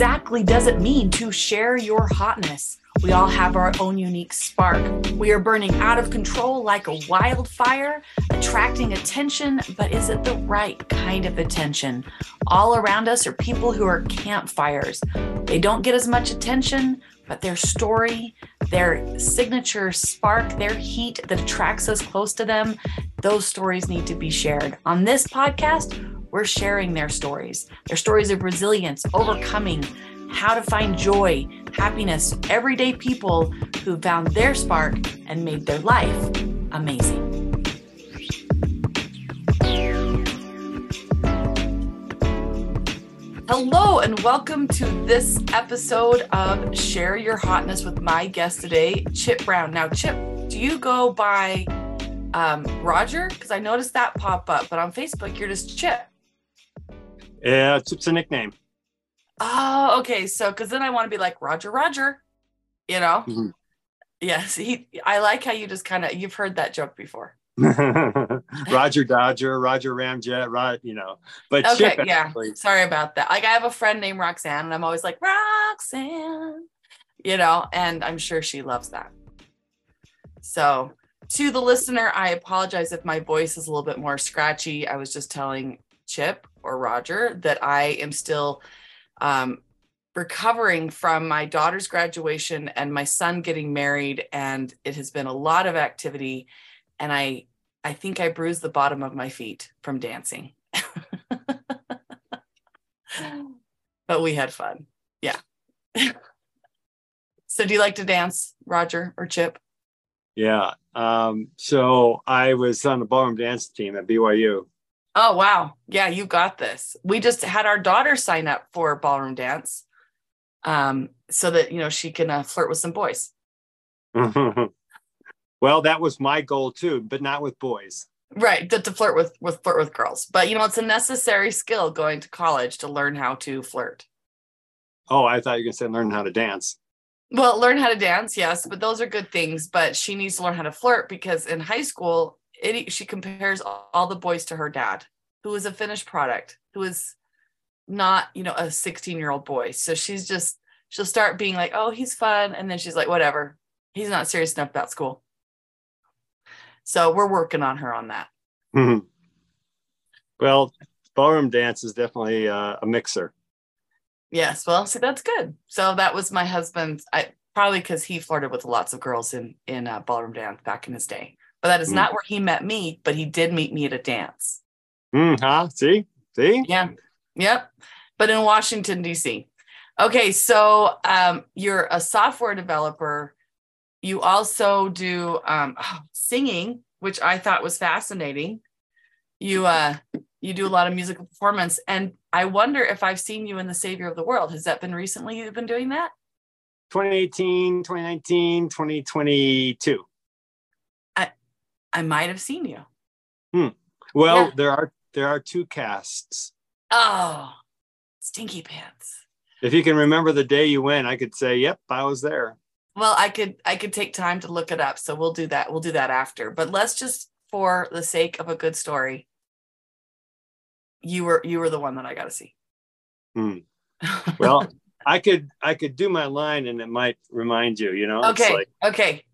exactly does it mean to share your hotness? We all have our own unique spark. We are burning out of control like a wildfire, attracting attention, but is it the right kind of attention? All around us are people who are campfires. They don't get as much attention, but their story, their signature spark, their heat that attracts us close to them, those stories need to be shared. On this podcast, we're sharing their stories, their stories of resilience, overcoming, how to find joy, happiness, everyday people who found their spark and made their life amazing. Hello, and welcome to this episode of Share Your Hotness with my guest today, Chip Browne. Now, Chip, do you go by um, Roger? Because I noticed that pop up, but on Facebook, you're just Chip. Yeah, it's a nickname. Oh, okay. So, because then I want to be like Roger, Roger, you know? Mm-hmm. Yes. He, I like how you just kind of, you've heard that joke before. Roger Dodger, Roger Ramjet, right? You know, but okay, Chip yeah. Actually. Sorry about that. Like I have a friend named Roxanne, and I'm always like Roxanne, you know, and I'm sure she loves that. So, to the listener, I apologize if my voice is a little bit more scratchy. I was just telling Chip or Roger that I am still um, recovering from my daughter's graduation and my son getting married, and it has been a lot of activity. And I, I think I bruised the bottom of my feet from dancing. but we had fun. Yeah. so, do you like to dance, Roger or Chip? Yeah. Um, so I was on the ballroom dance team at BYU. Oh, wow. Yeah, you got this. We just had our daughter sign up for ballroom dance um, so that, you know, she can uh, flirt with some boys. well, that was my goal too, but not with boys. Right, to, to flirt with with flirt with girls. But you know, it's a necessary skill going to college to learn how to flirt. Oh, I thought you were going to say learn how to dance. Well, learn how to dance, yes, but those are good things. But she needs to learn how to flirt because in high school, it, she compares all the boys to her dad, who is a finished product, who is not, you know, a 16 year old boy. So she's just, she'll start being like, oh, he's fun. And then she's like, whatever, he's not serious enough about school. So we're working on her on that. Mm-hmm. Well, ballroom dance is definitely uh, a mixer. Yes. Well, see, that's good. So that was my husband. I probably because he flirted with lots of girls in in uh, ballroom dance back in his day. But that is mm. not where he met me, but he did meet me at a dance. Mm, huh? See? See? Yeah. Yep. But in Washington, D.C. Okay. So um, you're a software developer. You also do um, oh, singing, which I thought was fascinating. You uh, you do a lot of musical performance. And I wonder if I've seen you in The Savior of the World. Has that been recently you've been doing that? 2018, 2019, 2022. I might have seen you. Hmm. Well, yeah. there are there are two casts. Oh, stinky pants. If you can remember the day you went, I could say, "Yep, I was there." Well, I could I could take time to look it up, so we'll do that. We'll do that after. But let's just, for the sake of a good story, you were you were the one that I got to see. Hmm. Well, I could I could do my line, and it might remind you. You know. Okay. Like, okay.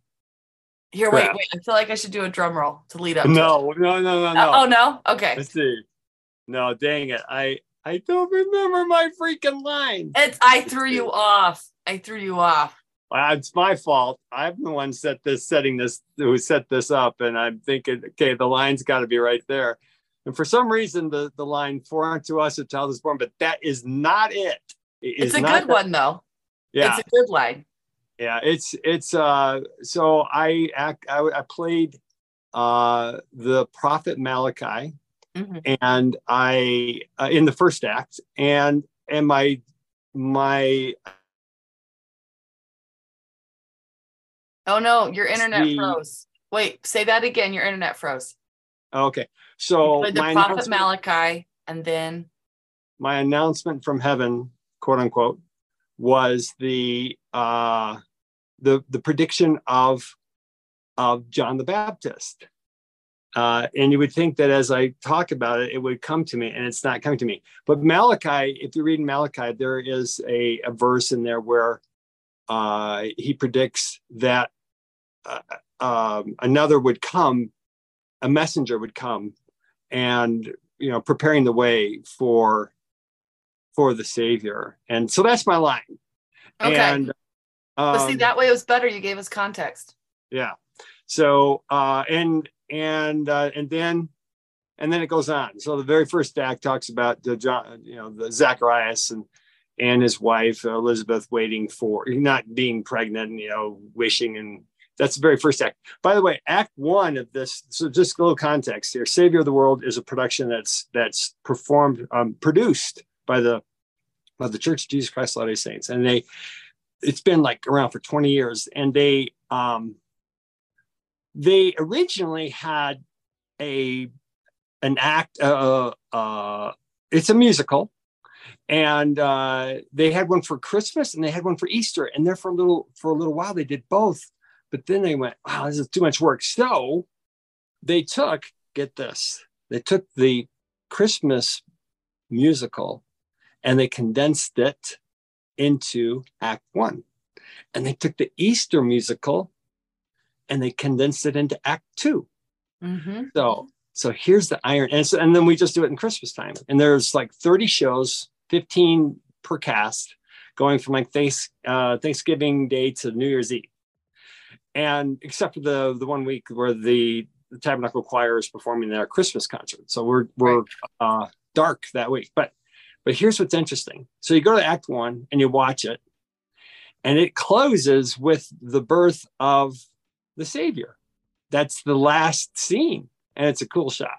Here, wait, wait. I feel like I should do a drum roll to lead up. No, to no, no, no, no. Uh, oh no. Okay. Let's see. No, dang it. I I don't remember my freaking line. It's I threw you off. I threw you off. It's my fault. I'm the one set this setting this who set this up, and I'm thinking, okay, the line's got to be right there. And for some reason, the the line "For unto us a child is born," but that is not it. it it's a good that. one though. Yeah, it's a good line yeah it's it's uh so i act i, I played uh the prophet malachi mm-hmm. and i uh, in the first act and and my my oh no your internet the, froze. Wait say that again your internet froze. Okay so the prophet malachi and then my announcement from heaven quote unquote was the uh, the the prediction of of John the Baptist. uh, and you would think that as I talk about it, it would come to me, and it's not coming to me. But Malachi, if you read Malachi, there is a, a verse in there where uh, he predicts that uh, um, another would come, a messenger would come, and you know, preparing the way for for the Savior. And so that's my line. Okay. And um, but see, that way it was better. You gave us context. Yeah. So uh, and and uh, and then and then it goes on. So the very first act talks about the John, you know, the Zacharias and and his wife Elizabeth waiting for not being pregnant, you know, wishing and that's the very first act. By the way, Act One of this. So just a little context here. Savior of the World is a production that's that's performed, um, produced by the by the Church of Jesus Christ of Latter-day Saints, and they it's been like around for 20 years, and they um, they originally had a an act. Uh, uh, it's a musical, and uh, they had one for Christmas and they had one for Easter, and there for a little for a little while they did both, but then they went, "Wow, this is too much work." So they took get this, they took the Christmas musical and they condensed it into Act One, and they took the Easter musical and they condensed it into act 2 mm-hmm. So so here's the iron, and so, and then we just do it in Christmas time, and there's like 30 shows, 15 per cast, going from like thanks, uh, Thanksgiving Day to New Year's Eve, and except for the the one week where the, the Tabernacle Choir is performing their Christmas concert, so we're we're right. uh, dark that week, but. But here's what's interesting. So you go to Act One and you watch it, and it closes with the birth of the Savior. That's the last scene. And it's a cool shot,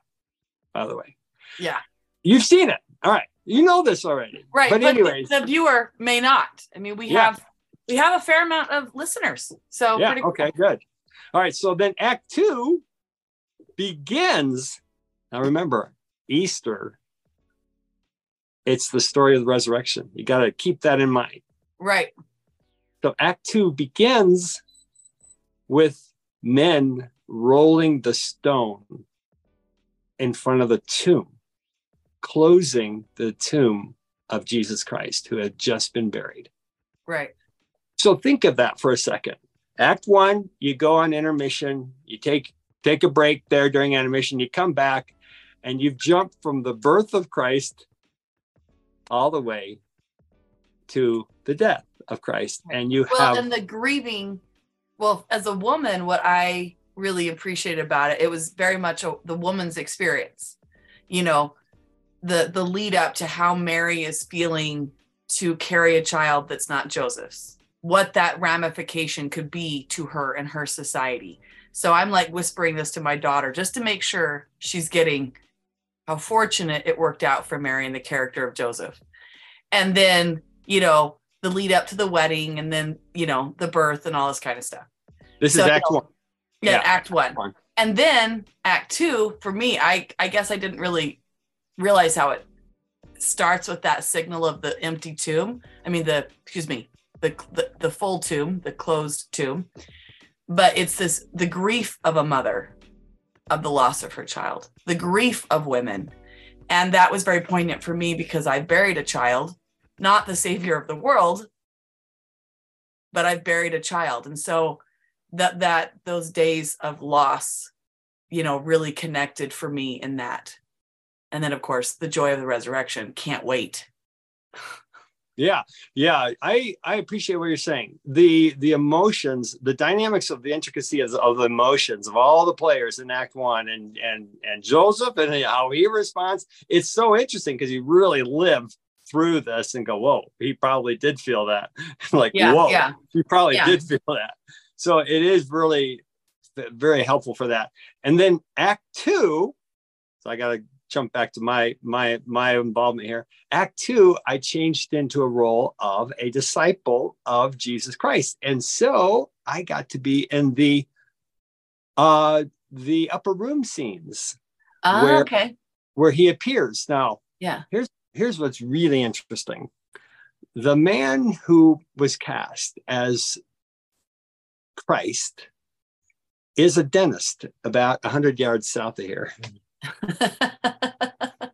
by the way. Yeah. You've seen it. All right. You know this already. Right. But, but anyways. The, the, viewer may not. I mean, we yeah. have we have a fair amount of listeners. So yeah, cool. okay, good. All right. So then act two begins. Now remember, Easter. It's the story of the resurrection. You got to keep that in mind. Right. So act two begins with men rolling the stone in front of the tomb, closing the tomb of Jesus Christ, who had just been buried. Right. So think of that for a second. Act one, you go on intermission, you take take a break there during intermission, you come back, and you've jumped from the birth of Christ all the way to the death of Christ. And you well, have and the grieving well, as a woman, what I really appreciated about it, it was very much a, the woman's experience. You know, the the lead up to how Mary is feeling to carry a child that's not Joseph's. What that ramification could be to her and her society. So I'm like whispering this to my daughter just to make sure she's getting how fortunate it worked out for Mary and the character of Joseph. And then, you know, the lead up to the wedding and then you know the birth and all this kind of stuff. This so, is act one. Yeah, yeah, act one. one. And then act two for me i i guess i didn't really realize how it starts with that signal of the empty tomb. I mean the excuse me the the, the full tomb the closed tomb. But it's this the grief of a mother of the loss of her child the grief of women and that was very poignant for me because i buried a child not the savior of the world, but I've buried a child. And so that that those days of loss, you know, really connected for me in that. And then of course the joy of the resurrection. Can't wait. Yeah, yeah, I I appreciate what you're saying. The the emotions, the dynamics of the intricacy of, of the emotions of all the players in Act One, and and and Joseph and how he responds. It's so interesting because you really live through this and go, whoa, he probably did feel that. like, yeah, whoa, yeah. he probably yeah. did feel that. So it is really very helpful for that. And then act two, so I got to jump back to my my my involvement here. Act two, I changed into a role of a disciple of Jesus Christ. And so I got to be in the uh the upper room scenes. Uh, where, okay. Where he appears. Now, yeah. Here's here's what's really interesting the man who was cast as Christ is a dentist about 100 yards south of here.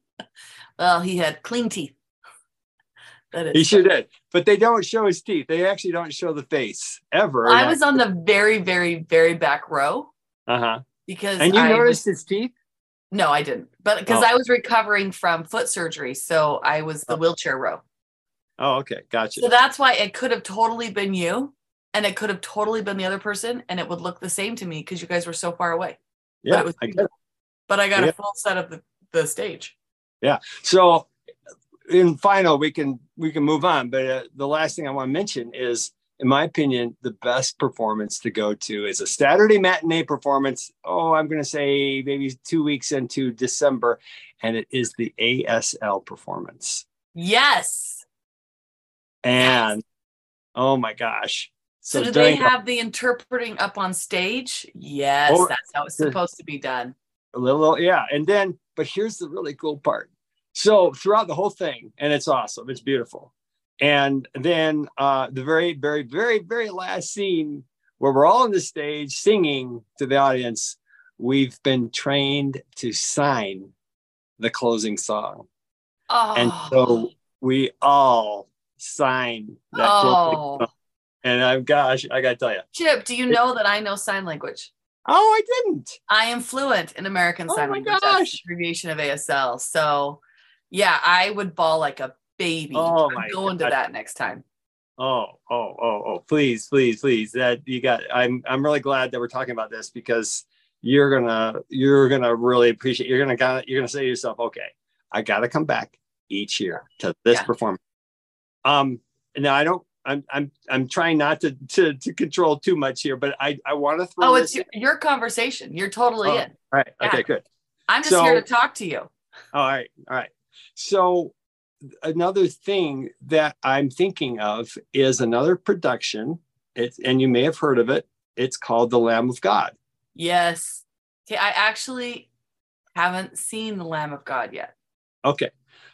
well, he had clean teeth. he sure did. But they don't show his teeth. They actually don't show the face ever. I was on the very, very, very back row. Uh huh. Because and you I noticed was, his teeth. No, I didn't. But because oh. I was recovering from foot surgery, so I was the oh. wheelchair row. Oh, okay, gotcha. So that's why it could have totally been you, and it could have totally been the other person, and it would look the same to me because you guys were so far away. Yeah, I get it. But I got yeah. a full set of the, the stage. Yeah. So in final, we can we can move on. But uh, the last thing I want to mention is, in my opinion, the best performance to go to is a Saturday matinee performance. Oh, I'm going to say maybe two weeks into December, and it is the ASL performance. Yes. And yes. oh my gosh. So, so do they have the interpreting up on stage? Yes, oh, that's how it's supposed to be done. A little, yeah. And then, but here's the really cool part so throughout the whole thing, and it's awesome, it's beautiful. And then uh, the very, very, very, very last scene where we're all on the stage singing to the audience, we've been trained to sign the closing song. Oh. And so we all sign that oh. And I'm gosh, I gotta tell you. Chip, do you know that I know sign language? Oh, I didn't. I am fluent in American oh Sign Language. That's abbreviation of ASL. So yeah, I would bawl like a baby. Oh I'm my going God. to that next time. Oh, oh, oh, oh, please, please, please. That you got I'm I'm really glad that we're talking about this because you're gonna you're gonna really appreciate you're gonna kind you're gonna say to yourself, okay, I gotta come back each year to this yeah. performance. Um now I don't I'm I'm I'm trying not to to to control too much here, but I I want to throw. Oh, it's your, your, conversation. You're totally oh, in. All right. Yeah. Okay. Good. I'm just so, here to talk to you. All right. All right. So another thing that I'm thinking of is another production. It's, and you may have heard of it. It's called The Lamb of God. Yes. Okay, I actually haven't seen The Lamb of God yet. Okay.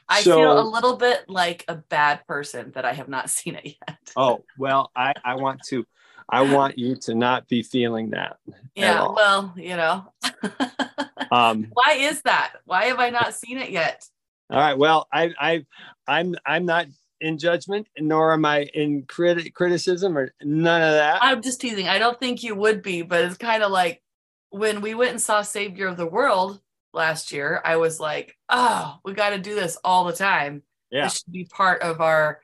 I so, feel a little bit like a bad person that I have not seen it yet. oh, well, I, I want to I want you to not be feeling that. Yeah, well, you know. um, Why is that? Why have I not seen it yet? All right. Well, I, I, I'm, I'm not in judgment, nor am I in criti- criticism or none of that. I'm just teasing. I don't think you would be, but it's kind of like when we went and saw Savior of the World last year. I was like, oh, we got to do this all the time. Yeah, this should be part of our.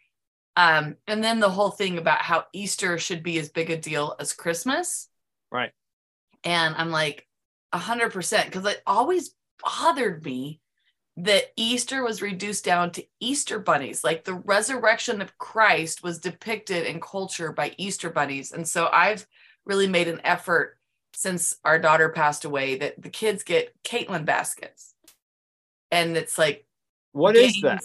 Um, and then the whole thing about how Easter should be as big a deal as Christmas. Right. And I'm like, a hundred percent, because it always bothered me that Easter was reduced down to Easter bunnies. Like the resurrection of Christ was depicted in culture by Easter bunnies. And so I've really made an effort since our daughter passed away that the kids get Caitlin baskets. And it's like, what is that?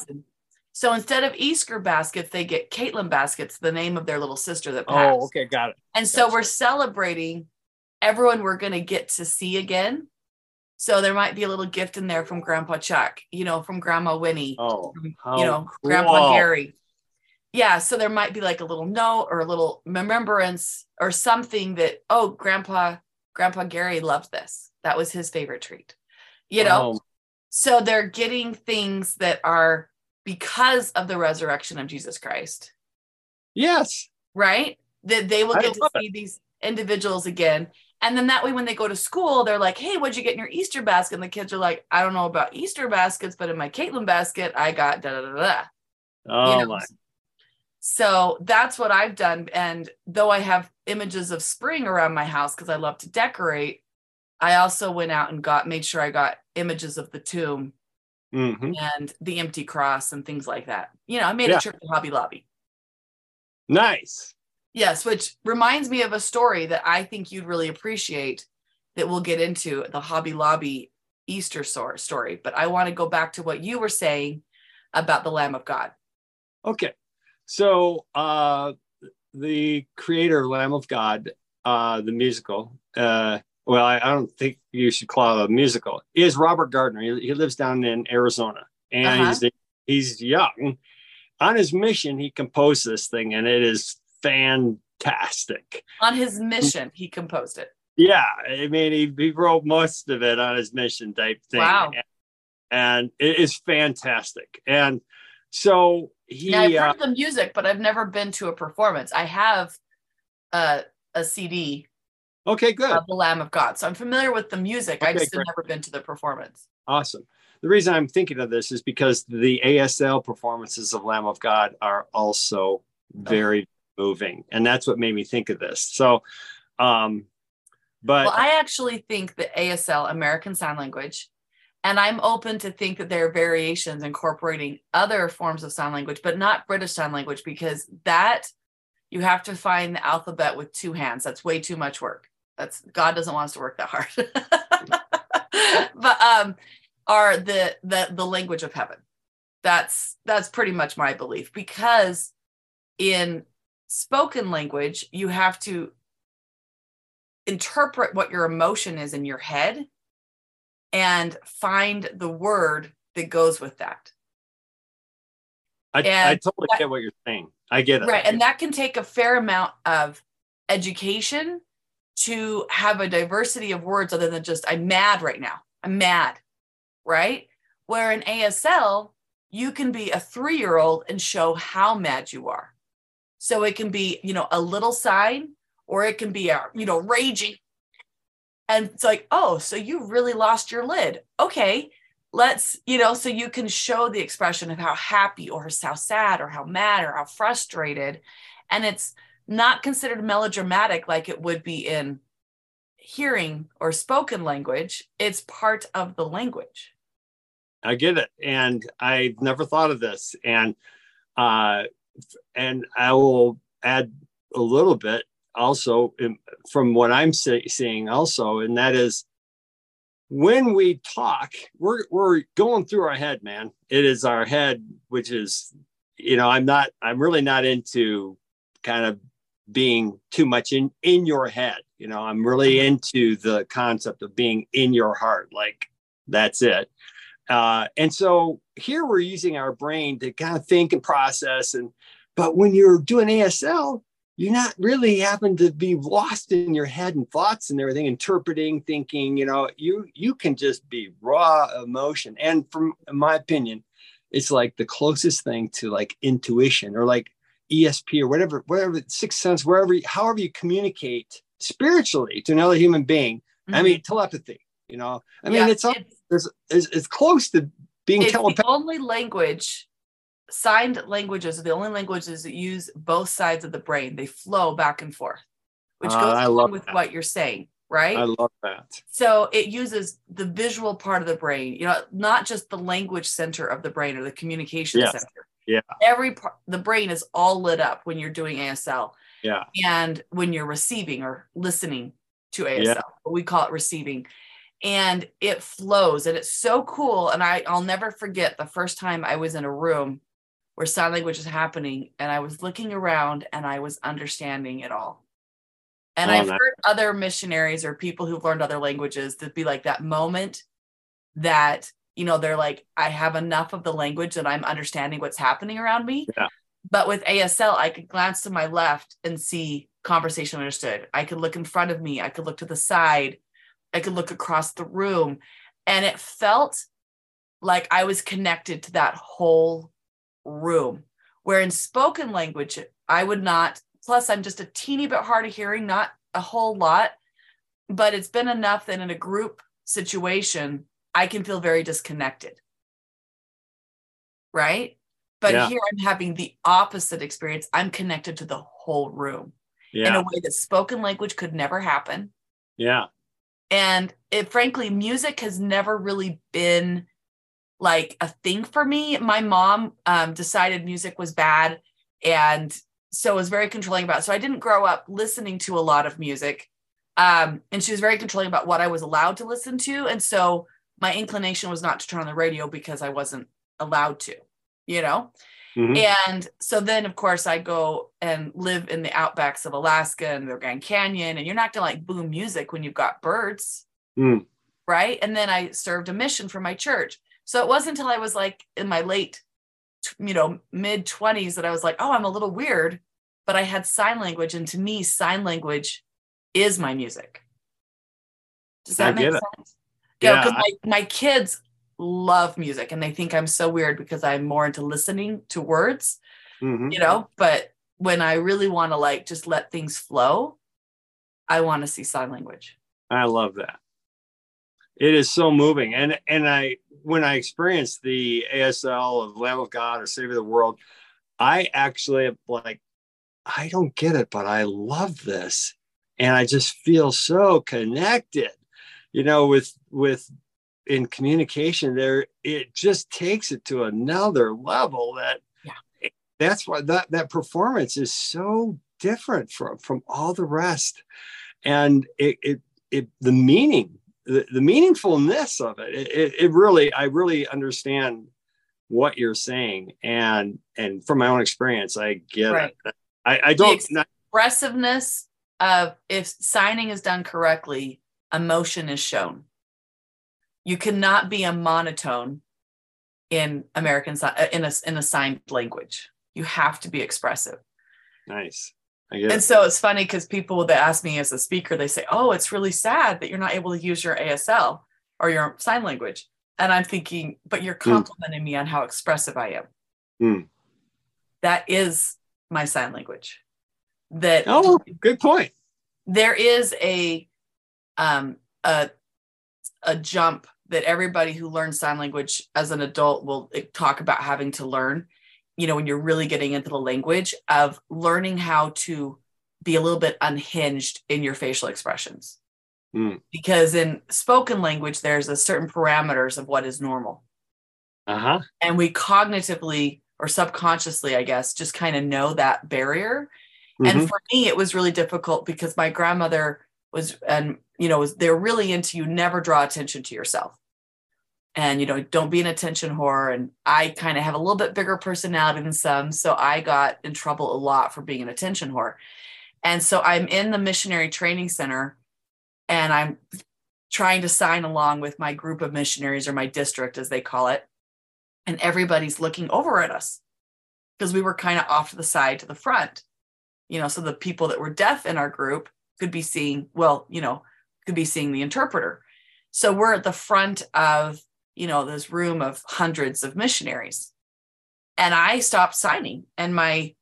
So instead of Easter baskets, they get Caitlin baskets, the name of their little sister that passed. Oh, okay, got it. And so we're celebrating everyone we're going to get to see again so there might be a little gift in there from Grandpa Chuck, you know, from Grandma Winnie, oh, you know, cool. Grandpa Gary. Yeah, so there might be like a little note or a little remembrance or something that oh, Grandpa Grandpa Gary loved this. That was his favorite treat. You know. Oh. So they're getting things that are because of the resurrection of Jesus Christ. Yes. Right? That they will get to see it. these individuals again and then that way, when they go to school, they're like, hey, what'd you get in your Easter basket? And the kids are like, I don't know about Easter baskets, but in my Caitlin basket, I got da da da da. Oh, you know? my. So that's what I've done. And though I have images of spring around my house because I love to decorate, I also went out and got made sure I got images of the tomb mm-hmm. and the empty cross and things like that. You know, I made yeah. a trip to Hobby Lobby. Nice. Yes, which reminds me of a story that I think you'd really appreciate that we'll get into the Hobby Lobby Easter story. But I want to go back to what you were saying about the Lamb of God. Okay. So uh, the creator Lamb of God, uh, the musical, uh, well, I, I, don't think you should call it a musical, is Robert Gardner. He, he lives down in Arizona and uh-huh. he's, he's young. On his mission, he composed this thing and it is fantastic. On his mission, he composed it. Yeah, I mean, he, he wrote most of it on his mission type thing. Wow. And, and it is fantastic. And so he. Now, I've heard uh, the music, but I've never been to a performance. I have a, a CD okay, good. of The Lamb of God. So I'm familiar with the music. I Okay, just have never been to the performance. Awesome. The reason I'm thinking of this is because the ASL performances of Lamb of God are also very moving. And that's what made me think of this. So, um, but well, I actually think the ASL, American Sign Language, and I'm open to think that there are variations incorporating other forms of sign language, but not British Sign Language, because that you have to find the alphabet with two hands. That's way too much work. That's God doesn't want us to work that hard. but um, are the the the language of heaven. That's that's pretty much my belief because in spoken language you have to interpret what your emotion is in your head and find the word that goes with that. I, I totally that- get what you're saying. I get it. Right. And that can take a fair amount of education to have a diversity of words other than just, I'm mad right now. I'm mad. Right. Where in ASL, you can be a three year old and show how mad you are. So it can be, you know, a little sign or it can be a, you know, raging. And it's like, oh, so you really lost your lid. Okay let's you know so you can show the expression of how happy or how sad or how mad or how frustrated and it's not considered melodramatic like it would be in hearing or spoken language it's part of the language I get it. And I've never thought of this. And uh and I will add a little bit also from what I'm say, seeing also, and that is when we talk, we're we're going through our head, man. It is our head, which is, you know, I'm not, I'm really not into kind of being too much in in your head. You know, I'm really into the concept of being in your heart. Like that's it. Uh, and so here we're using our brain to kind of think and process. And but when you're doing ASL, you're not really having to be lost in your head and thoughts and everything, interpreting, thinking. You know, you you can just be raw emotion. And from my opinion, it's like the closest thing to like intuition or like ESP or whatever, whatever sixth sense, wherever, however you communicate spiritually to another human being. I mean, telepathy. You know, I mean, Mm-hmm. Yeah, it's, all, it's, it's it's close to being it's the telepathic. only language signed languages are the only languages that use both sides of the brain they flow back and forth which Uh, goes I along love with that. what you're saying right I love that. So it uses the visual part of the brain, you know, not just the language center of the brain or the communication Yes. center. Yeah. Every part, the brain is all lit up when you're doing ASL Yeah. and when you're receiving or listening to ASL. Yeah. We call it receiving. And it flows and it's so cool. And I, I'll never forget the first time I was in a room where sign language is happening and I was looking around and I was understanding it all. And Oh, I've heard other missionaries or people who've learned other languages that be like that moment that, you know, they're like, I have enough of the language that I'm understanding what's happening around me. Yeah. But with ASL, I could glance to my left and see conversation understood. I could look in front of me, I could look to the side, I could look across the room. And it felt like I was connected to that whole room. Where in spoken language, I would not, plus, I'm just a teeny bit hard of hearing, not a whole lot, but it's been enough that in a group situation, I can feel very disconnected. Right. But Yeah. here I'm having the opposite experience. I'm connected to the whole room in a way that spoken language could never happen. Yeah. And it frankly, music has never really been like a thing for me. My mom um, decided music was bad and so was very controlling about it. So I didn't grow up listening to a lot of music. Um, and she was very controlling about what I was allowed to listen to. And so my inclination was not to turn on the radio because I wasn't allowed to, you know? Mhm. And so then, of course, I go and live in the outbacks of Alaska and the Grand Canyon, and you're not gonna like boom music when you've got birds, Mm. right? And then I served a mission for my church. So it wasn't until I was like in my late, you know, mid 20s that I was like, oh, I'm a little weird, but I had sign language. And to me, sign language is my music. Does that make sense? Yeah, because my, my kids love music and they think I'm so weird because I'm more into listening to words, mm-hmm. you know, but when I really want to like just let things flow, I want to see sign language. I love that. It is so moving. And and I when I experienced the ASL of Lamb of God or Savior of the World, I actually like, I don't get it, but I love this. And I just feel so connected, you know, with with in communication there, it just takes it to another level that yeah. that's why that that performance is so different from from all the rest. And it it, it the meaning the, the meaningfulness of it, it, it really i really understand what you're saying. And and from my own experience i get right. it. I, I don't the expressiveness of if signing is done correctly emotion is shown. You cannot be a monotone in american uh, in a, in a signed language. You have to be expressive. Nice and so it's funny because people that ask me as a speaker they say oh it's really sad that you're not able to use your asl or your sign language and I'm thinking, but you're hmm. complimenting mm. me on how expressive I am. Mm. That is my sign language. That oh, good point. There is a um a a jump that everybody who learns sign language as an adult will eh, talk about having to learn. You know, when you're really getting into the language of learning how to be a little bit unhinged in your facial expressions. Mm. Because in spoken language, there's a certain parameters of what is normal. Uh-huh. And we cognitively or subconsciously, I guess, just kind of know that barrier. Mm-hmm. And for me, it was really difficult because my grandmother was, and you know, was they're really into you never draw attention to yourself. And you know, don't be an attention whore. And I kind of have a little bit bigger personality than some. So I got in trouble a lot for being an attention whore. And so I'm in the missionary training center and I'm trying to sign along with my group of missionaries or my district, as they call it. And everybody's looking over at us because we were kind of off to the side to the front. You know, so the people that were deaf in our group could be seeing, well, you know, could be seeing the interpreter. So we're at the front of, you know, this room of hundreds of missionaries. And I stopped signing. And my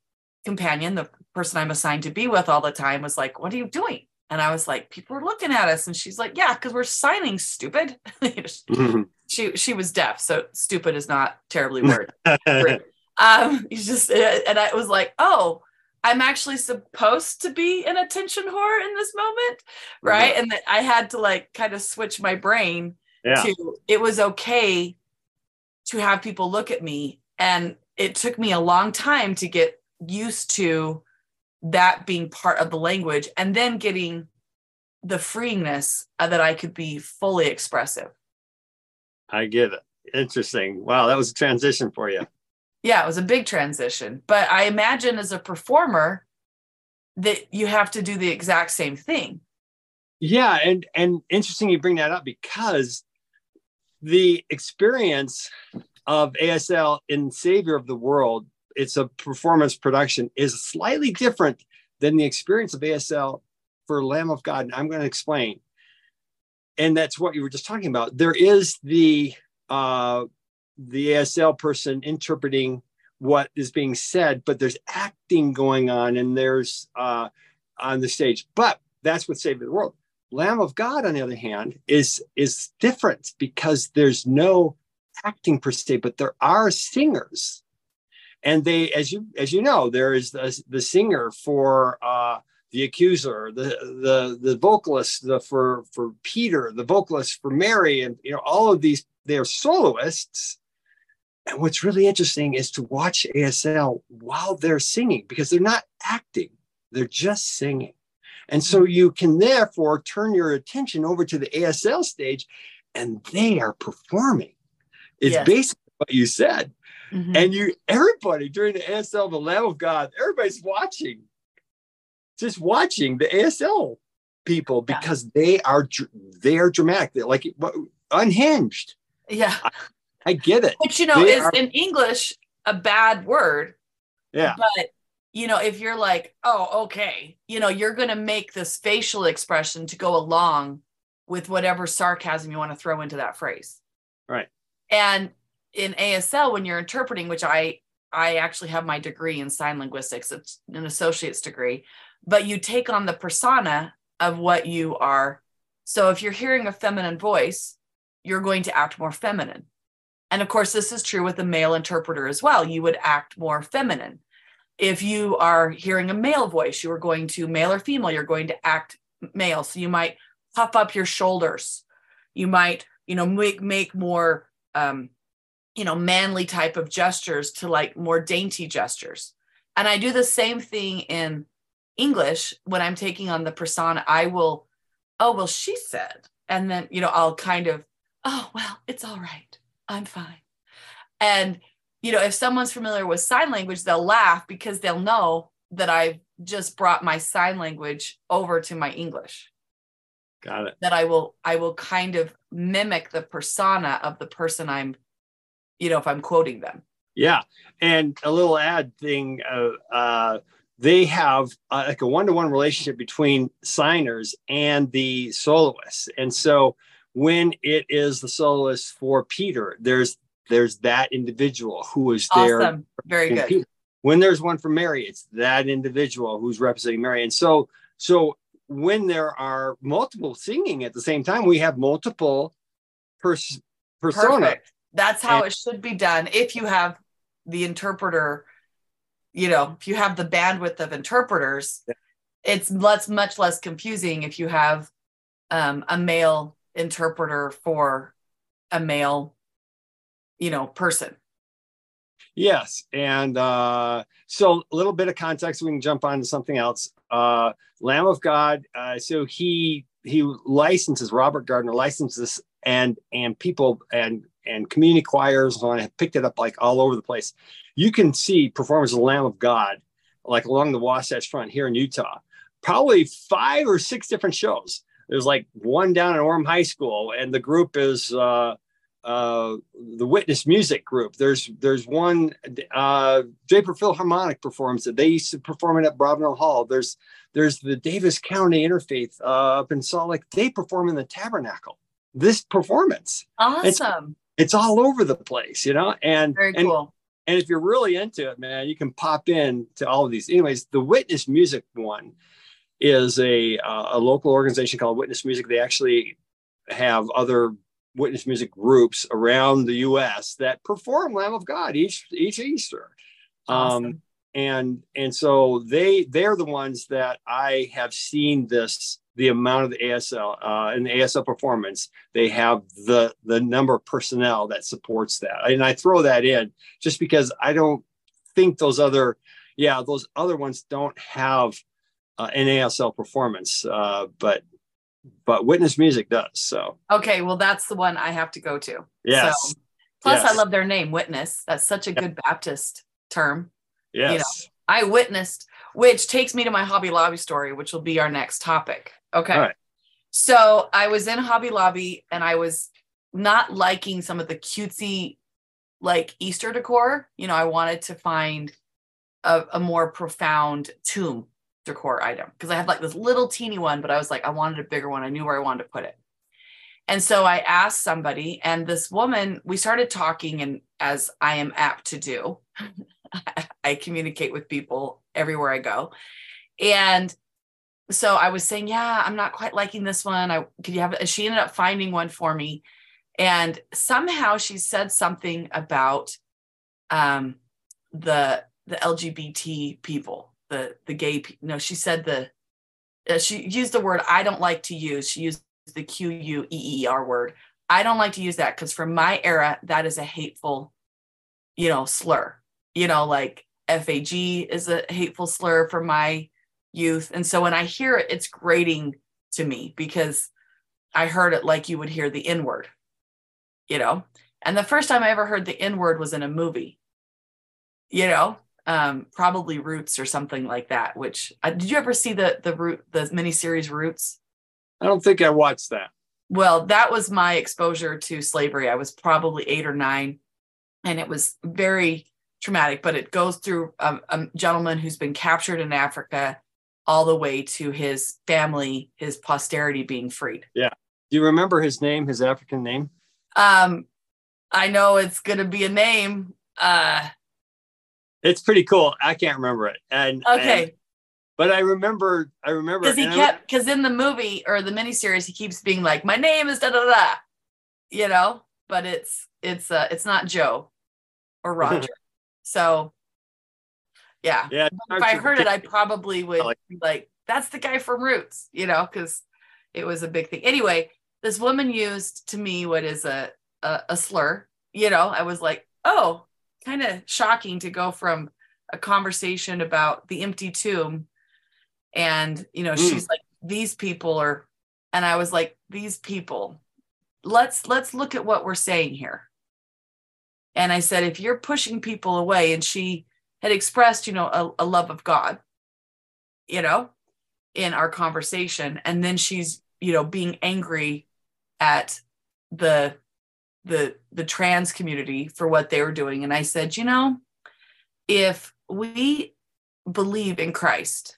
companion, the person I'm assigned to be with all the time, was like, What are you doing? And I was like, people are looking at us. And she's like, yeah, because we're signing stupid. mm-hmm. She she was deaf, so stupid is not terribly word. um, he's just and I was like, oh, I'm actually supposed to be an attention whore in this moment, right? Mm-hmm. And that I had to like kind of switch my brain yeah. to it was okay to have people look at me. And it took me a long time to get used to that being part of the language and then getting the freeingness that I could be fully expressive. I get it. Interesting. Wow, that was a transition for you. Yeah, it was a big transition. But I imagine as a performer that you have to do the exact same thing. Yeah, and and interesting you bring that up because the experience of ASL in Savior of the World it's a performance production is slightly different than the experience of ASL for Lamb of God. And I'm going to explain. And that's what you were just talking about. There is the uh, the ASL person interpreting what is being said, but there's acting going on and there's uh, on the stage. But that's what saved the world. Lamb of God, on the other hand, is is different because there's no acting per se, but there are singers. And they as you as you know there is the, the singer for uh the accuser the the the vocalist the, for for peter the vocalist for mary and you know all of these they're soloists. And what's really interesting is to watch asl while they're singing because they're not acting they're just singing and so you can therefore turn your attention over to the asl stage and they are performing it's yes. basically what you said Mm-hmm. And you, everybody during the ASL, the Lamb of God, everybody's watching, just watching the ASL people because yeah. they are they are dramatic. They're like unhinged. Yeah, I, I get it. Which you know they is are, in English a bad word. Yeah, but you know if you're like, oh, okay, you know, you're gonna make this facial expression to go along with whatever sarcasm you want to throw into that phrase. Right. And in ASL, when you're interpreting, which I I actually have my degree in sign linguistics, it's an associate's degree, but you take on the persona of what you are. So if you're hearing a feminine voice, you're going to act more feminine. And of course, this is true with a male interpreter as well. You would act more feminine. If you are hearing a male voice, you are going to, male or female, you're going to act male. So you might puff up your shoulders. You might, you know, make, make more, um, you know, manly type of gestures to like more dainty gestures. And I do the same thing in English when I'm taking on the persona. I will, oh, well, she said, and then, you know, I'll kind of, oh, well, it's all right. I'm fine. And, you know, if someone's familiar with sign language, they'll laugh because they'll know that I've just brought my sign language over to my English. Got it. That I will, I will kind of mimic the persona of the person I'm, you know, if I'm quoting them. Yeah. And a little ad thing, uh, uh, they have uh, like a one-to-one relationship between signers and the soloists. And so when it is the soloist for Peter, there's there's that individual who is there. Awesome. Very good. Peter. When there's one for Mary, it's that individual who's representing Mary. And so so when there are multiple singing at the same time, we have multiple pers- persona. Perfect. That's how and, it should be done. If you have the interpreter, you know, if you have the bandwidth of interpreters, yeah. it's less much less confusing if you have um, a male interpreter for a male you know person. Yes and uh, so a little bit of context we can jump on to something else. Uh, lamb of god uh, so he he licenses robert gardner licenses and and people and and community choirs on have picked it up like all over the place. You can see performance of lamb of god like along the wasatch front here in utah. Probably five or six different shows. There's like one down at Orem High School, and the group is uh, uh, the Witness Music Group. There's there's one uh, Draper Philharmonic performs it. They used to perform it at Brownell Hall. There's there's the Davis County Interfaith uh, up in Salt Lake. They perform in the Tabernacle. This performance, awesome. It's, it's all over the place, you know. And very and, cool. And if you're really into it, man, you can pop in to all of these. Anyways, the Witness Music one is a uh, a local organization called Witness Music. They actually have other witness music groups around the U.S. that perform Lamb of God each each Easter. Um, awesome. Um, and and so they they're the ones that I have seen this the amount of the ASL uh, and the ASL performance. They have the the number of personnel that supports that, and I throw that in just because I don't think those other yeah those other ones don't have uh, an ASL performance, uh, but but Witness Music does. So okay, well that's the one I have to go to. Yes. So, plus, yes. I love their name, Witness. That's such a good Baptist term. Yes. You know, I witnessed, which takes me to my Hobby Lobby story, which will be our next topic. Okay. So I was in Hobby Lobby and I was not liking some of the cutesy like Easter decor. You know, I wanted to find a, a more profound tomb decor item because I had like this little teeny one, but I was like, I wanted a bigger one. I knew where I wanted to put it. And so I asked somebody, and this woman, we started talking, and as I am apt to do, I communicate with people everywhere I go. And so I was saying, Yeah, I'm not quite liking this one. I could you have it? She ended up finding one for me. And somehow she said something about um, the the LGBT people the the gay no she said the uh, she used the word i don't like to use she used the q-u-e-e-r word. I don't like to use that because from my era that is a hateful you know slur. You know like fag is a hateful slur for my youth. And so when i hear it it's grating to me because i heard it like you would hear the n word you know? And the first time i ever heard the n word was in a movie you know um, probably Roots or something like that. Which uh, did you ever see the the root the miniseries Roots? I don't think I watched that. Well, that was my exposure to slavery. I was probably eight or nine, and it was very traumatic. But it goes through a, a gentleman who's been captured in Africa all the way to his family, his posterity being freed. Yeah. Do you remember his name, his African name? Um, I know it's gonna be a name. Uh, it's pretty cool. I can't remember it. And okay. And, but I remember, I remember because he kept because in the movie or the miniseries he keeps being like, "My name is da da da," you know. But it's it's uh it's not Joe or Roger. so yeah, yeah. If I heard it, I probably would like, be like, "That's the guy from Roots," you know, because it was a big thing. Anyway, this woman used to me what is a a, a slur. You know, I was like, "Oh, kind of shocking to go from a conversation about the empty tomb and you know mm. she's like these people are and i was like these people let's let's look at what we're saying here and i said if you're pushing people away and she had expressed you know a, a love of god you know in our conversation and then she's you know being angry at the the the trans community for what they were doing. And i said you know if we believe in christ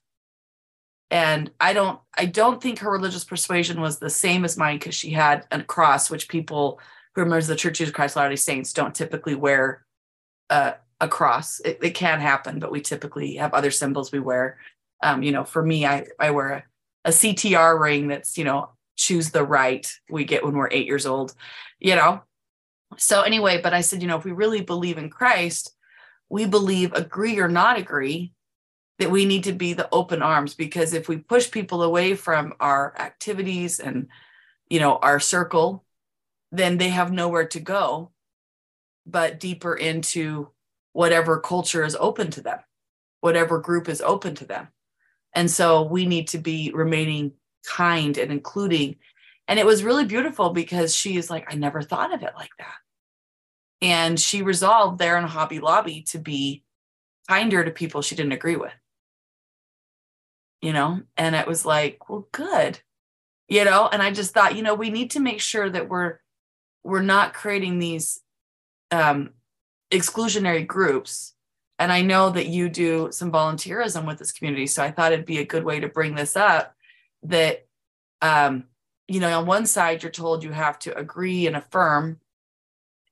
and i don't i don't think her religious persuasion was the same as mine because she had a cross which people who are members of the church of christ latter-day saints don't typically wear a cross. It, it, can happen but we typically have other symbols we wear. Um, you know for me i i wear a, a ctr ring that's you know choose the right we get when we're eight years old you know so anyway, but I said, you know, if we really believe in Christ, we believe, agree or not agree, that we need to be the open arms because if we push people away from our activities and you know our circle then they have nowhere to go but deeper into whatever culture is open to them whatever group is open to them. And so we need to be remaining kind and including and it was really beautiful because she is like, I never thought of it like that. And she resolved there in Hobby Lobby to be kinder to people she didn't agree with. You know, and it was like, well, good. You know, and I just thought, you know, we need to make sure that we're we're not creating these um exclusionary groups and I know that you do some volunteerism with this community. So I thought it'd be a good way to bring this up that um, you know, on one side, you're told you have to agree and affirm,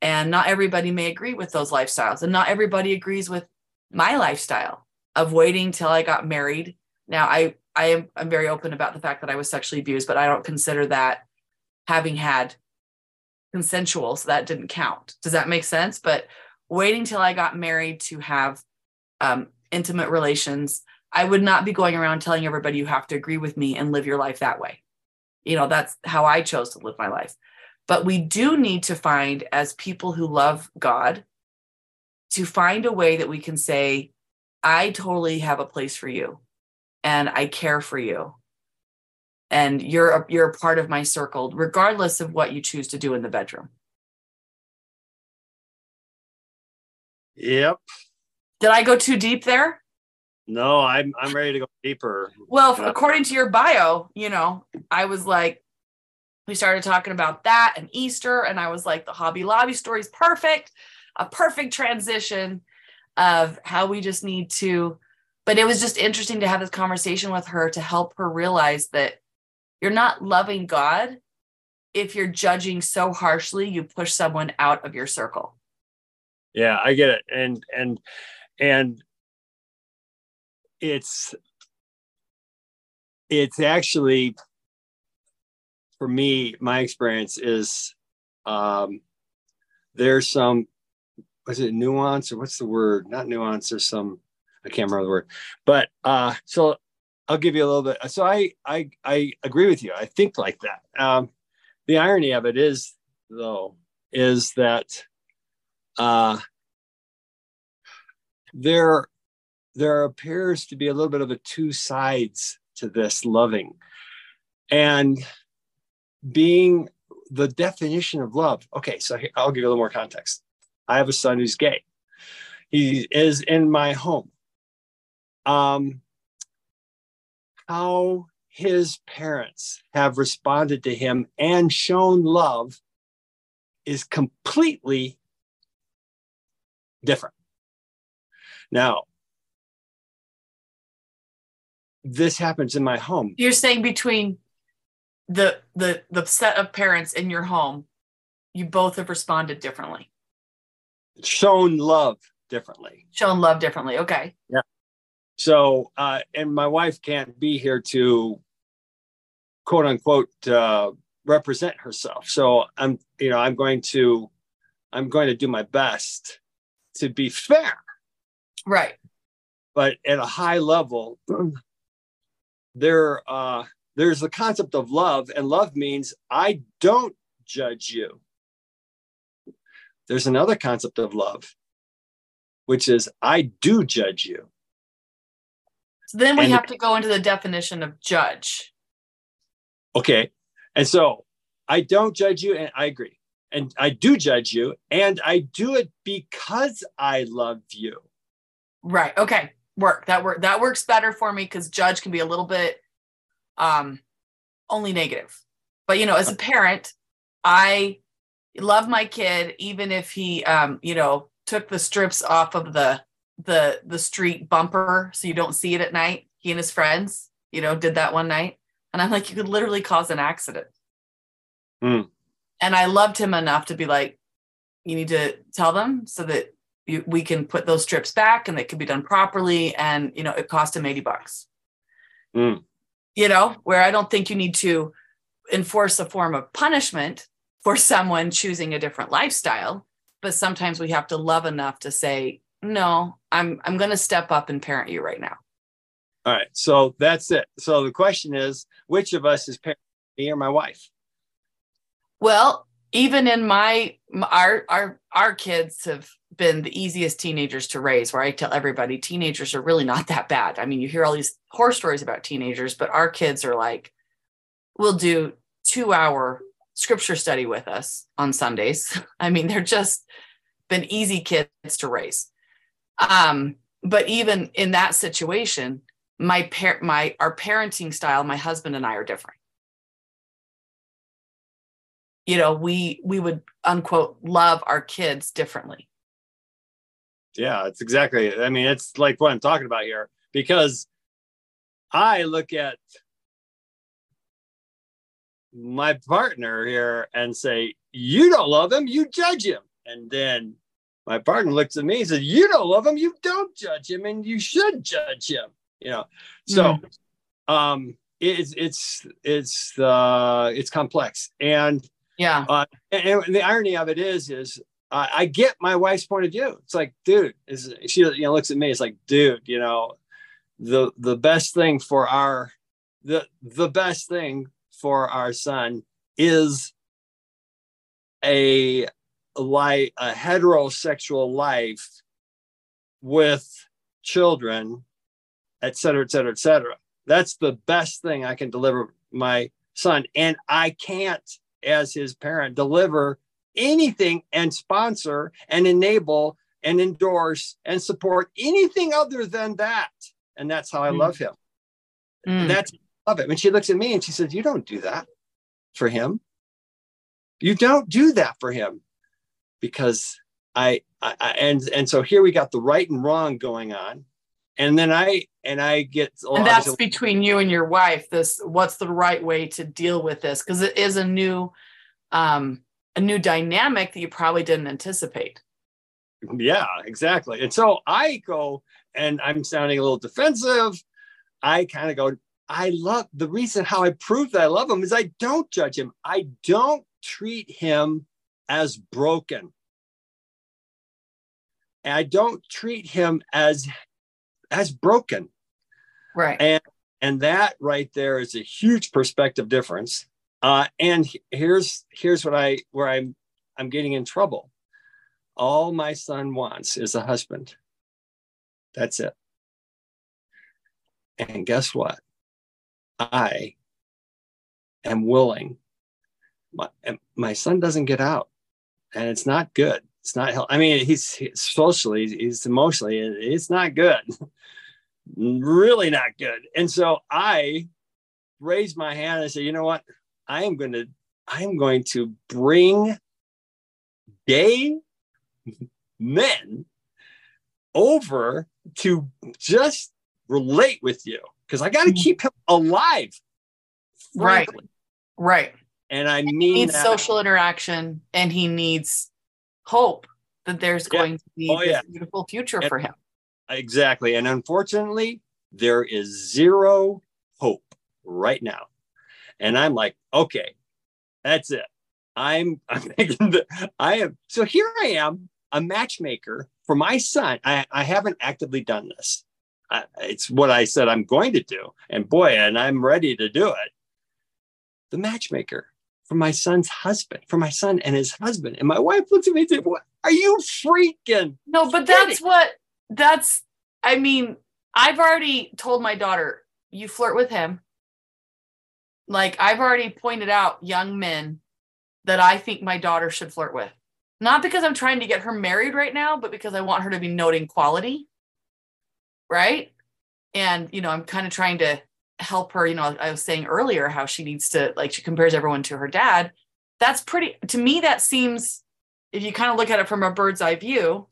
and not everybody may agree with those lifestyles, and not everybody agrees with my lifestyle of waiting till I got married. Now, I I am I'm very open about the fact that I was sexually abused, but I don't consider that having had consensual, so that didn't count. Does that make sense? But waiting till I got married to have um, intimate relations, I would not be going around telling everybody you have to agree with me and live your life that way you know that's how i chose to live my life. But we do need to find as people who love god to find a way that we can say i totally have a place for you and i care for you and you're a, you're a part of my circle regardless of what you choose to do in the bedroom. Yep. Did i go too deep there no, I'm I'm ready to go deeper. Well, yeah. according to your bio, you know, I was like, we started talking about that and Easter, and I was like, the Hobby Lobby story is perfect, a perfect transition of how we just need to. But it was just interesting to have this conversation with her to help her realize that you're not loving God if you're judging so harshly, you push someone out of your circle. Yeah, I get it, and and and it's it's actually for me my experience is um there's some was it nuance or what's the word? Not nuance there's some i can't remember the word. But uh so i'll give you a little bit so i i i agree with you. I think like that. Um the irony of it is though is that uh there there appears to be a little bit of a two sides to this loving. And being the definition of love. Okay, so I'll give you a little more context. I have a son who's gay. He is in my home. Um, how his parents have responded to him and shown love is completely different. Now, this happens in my home. You're saying between the the the set of parents in your home, you both have responded differently. Shown love differently. Shown love differently. Okay. Yeah. So, uh, and my wife can't be here to quote unquote uh, represent herself. So I'm, you know, I'm going to, I'm going to do my best to be fair. Right. But at a high level, there, uh, there's the concept of love, and love means I don't judge you. There's another concept of love, which is I do judge you. So then we and have to go into the definition of judge. Okay. And so I don't judge you, and I agree. And I do judge you, and I do it because I love you. Right. Okay. Work. That work that works better for me because judge can be a little bit um only negative. But you know, as a parent, I love my kid even if he um, you know, took the strips off of the the the street bumper so you don't see it at night. He and his friends, you know, did that one night. And I'm like, you could literally cause an accident. Mm. And I loved him enough to be like, you need to tell them so that you, we can put those strips back and they can be done properly. And, you know, it cost him 80 bucks. Mm. You know, where I don't think you need to enforce a form of punishment for someone choosing a different lifestyle. But sometimes we have to love enough to say, no, I'm I'm going to step up and parent you right now. All right. So that's it. So the question is, which of us is parent, me or my wife? Well, even in my our our our kids have been the easiest teenagers to raise where i tell everybody teenagers are really not that bad. I mean you hear all these horror stories about teenagers but our kids are like we'll do two hour scripture study with us on sundays. I mean they're just been easy kids to raise. Um, but even in that situation, my par- my our parenting style, my husband and I are different. You know, we we would unquote love our kids differently. Yeah, it's exactly. I mean, it's like what I'm talking about here because I look at my partner here and say, "You don't love him, you judge him," and then my partner looks at me and says, You don't love him, you don't judge him, and you should judge him. You know, so mm. um it's it's it's uh it's complex. And yeah, uh, and, and the irony of it is, is uh, I get my wife's point of view. It's like, dude, is she you know looks at me, it's like, dude, you know, the the best thing for our the the best thing for our son is a like a heterosexual life with children, et cetera, et cetera, et cetera. That's the best thing I can deliver my son. And I can't, as his parent, deliver anything and sponsor and enable and endorse and support anything other than that. And that's how I mm. love him. Mm. That's love it. When she looks at me and she says, You don't do that for him. You don't do that for him because I, I, and and so here we got the right and wrong going on, and then I and I get and that's between you and your wife. This what's the right way to deal with this because it is a new, um, a new dynamic that you probably didn't anticipate. Yeah, exactly. And so I go and I'm sounding a little defensive. I kind of go, I love the reason how I prove that I love him is I don't judge him. I don't treat him as broken. And I don't treat him as as broken. Right. And and that right there is a huge perspective difference. Uh, and here's here's what I where I'm I'm getting in trouble. All my son wants is a husband. That's it. And guess what? I am willing. My, my son doesn't get out and it's not good. It's not. I mean, he's, he's socially, he's emotionally, it's not good. really not good. And so I raised my hand and said, you know what? I am going to, I am going to bring gay men over to just relate with you because I got to mm-hmm. keep him alive. Frankly. Right. Right. And I mean, he needs that. social interaction and he needs hope that there's yeah. going to be oh, yeah. beautiful future and, for him. Exactly. And unfortunately, there is zero hope right now. And I'm like, okay, that's it. I'm I'm thinking that I am so here I am, a matchmaker for my son. I, I haven't actively done this. I, it's what I said I'm going to do. And boy, and I'm ready to do it. The matchmaker for my son's husband, for my son and his husband. And my wife looks at me and says, What are you freaking? No, but that's what that's I mean, I've already told my daughter, you flirt with him. Like I've already pointed out young men that I think my daughter should flirt with. Not because I'm trying to get her married right now, but because I want her to be noting quality. Right. And, you know, I'm kind of trying to help her. You know, I was saying earlier how she needs to, like, she compares everyone to her dad. That's pretty, to me, that seems, if you kind of look at it from a bird's eye view,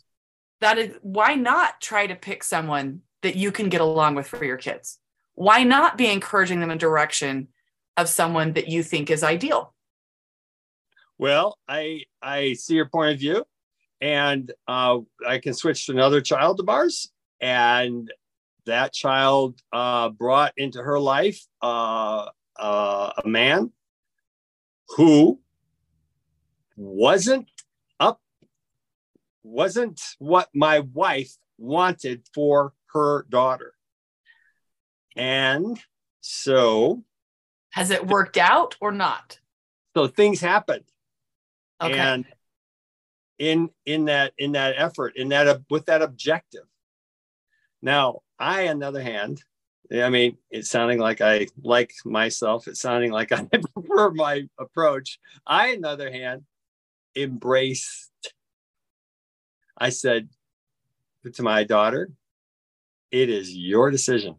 that is why not try to pick someone that you can get along with for your kids? Why not be encouraging them in direction of someone that you think is ideal? Well, I I see your point of view, and uh, I can switch to another child of ours, and that child uh, brought into her life uh, uh, a man who wasn't up, wasn't what my wife wanted for her daughter, and so has it worked out or not? So things happened okay. and in in that in that effort in that uh, with that objective now i on the other hand i mean it's sounding like i like myself it's sounding like i prefer my approach i on the other hand embraced i said to my daughter it is your decision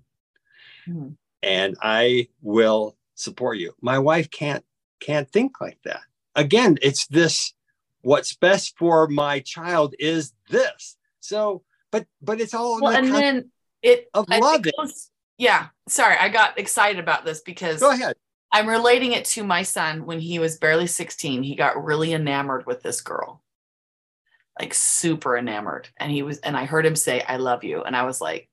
mm-hmm. and i will support you my wife can't can't think like that again, it's this what's best for my child is this. So, but but it's all well, and then it of love. Yeah, sorry, I got excited about this because go ahead. I'm relating it to my son when he was barely 16. He got really enamored with this girl, like super enamored. And he was, and I heard him say, I love you. And I was like,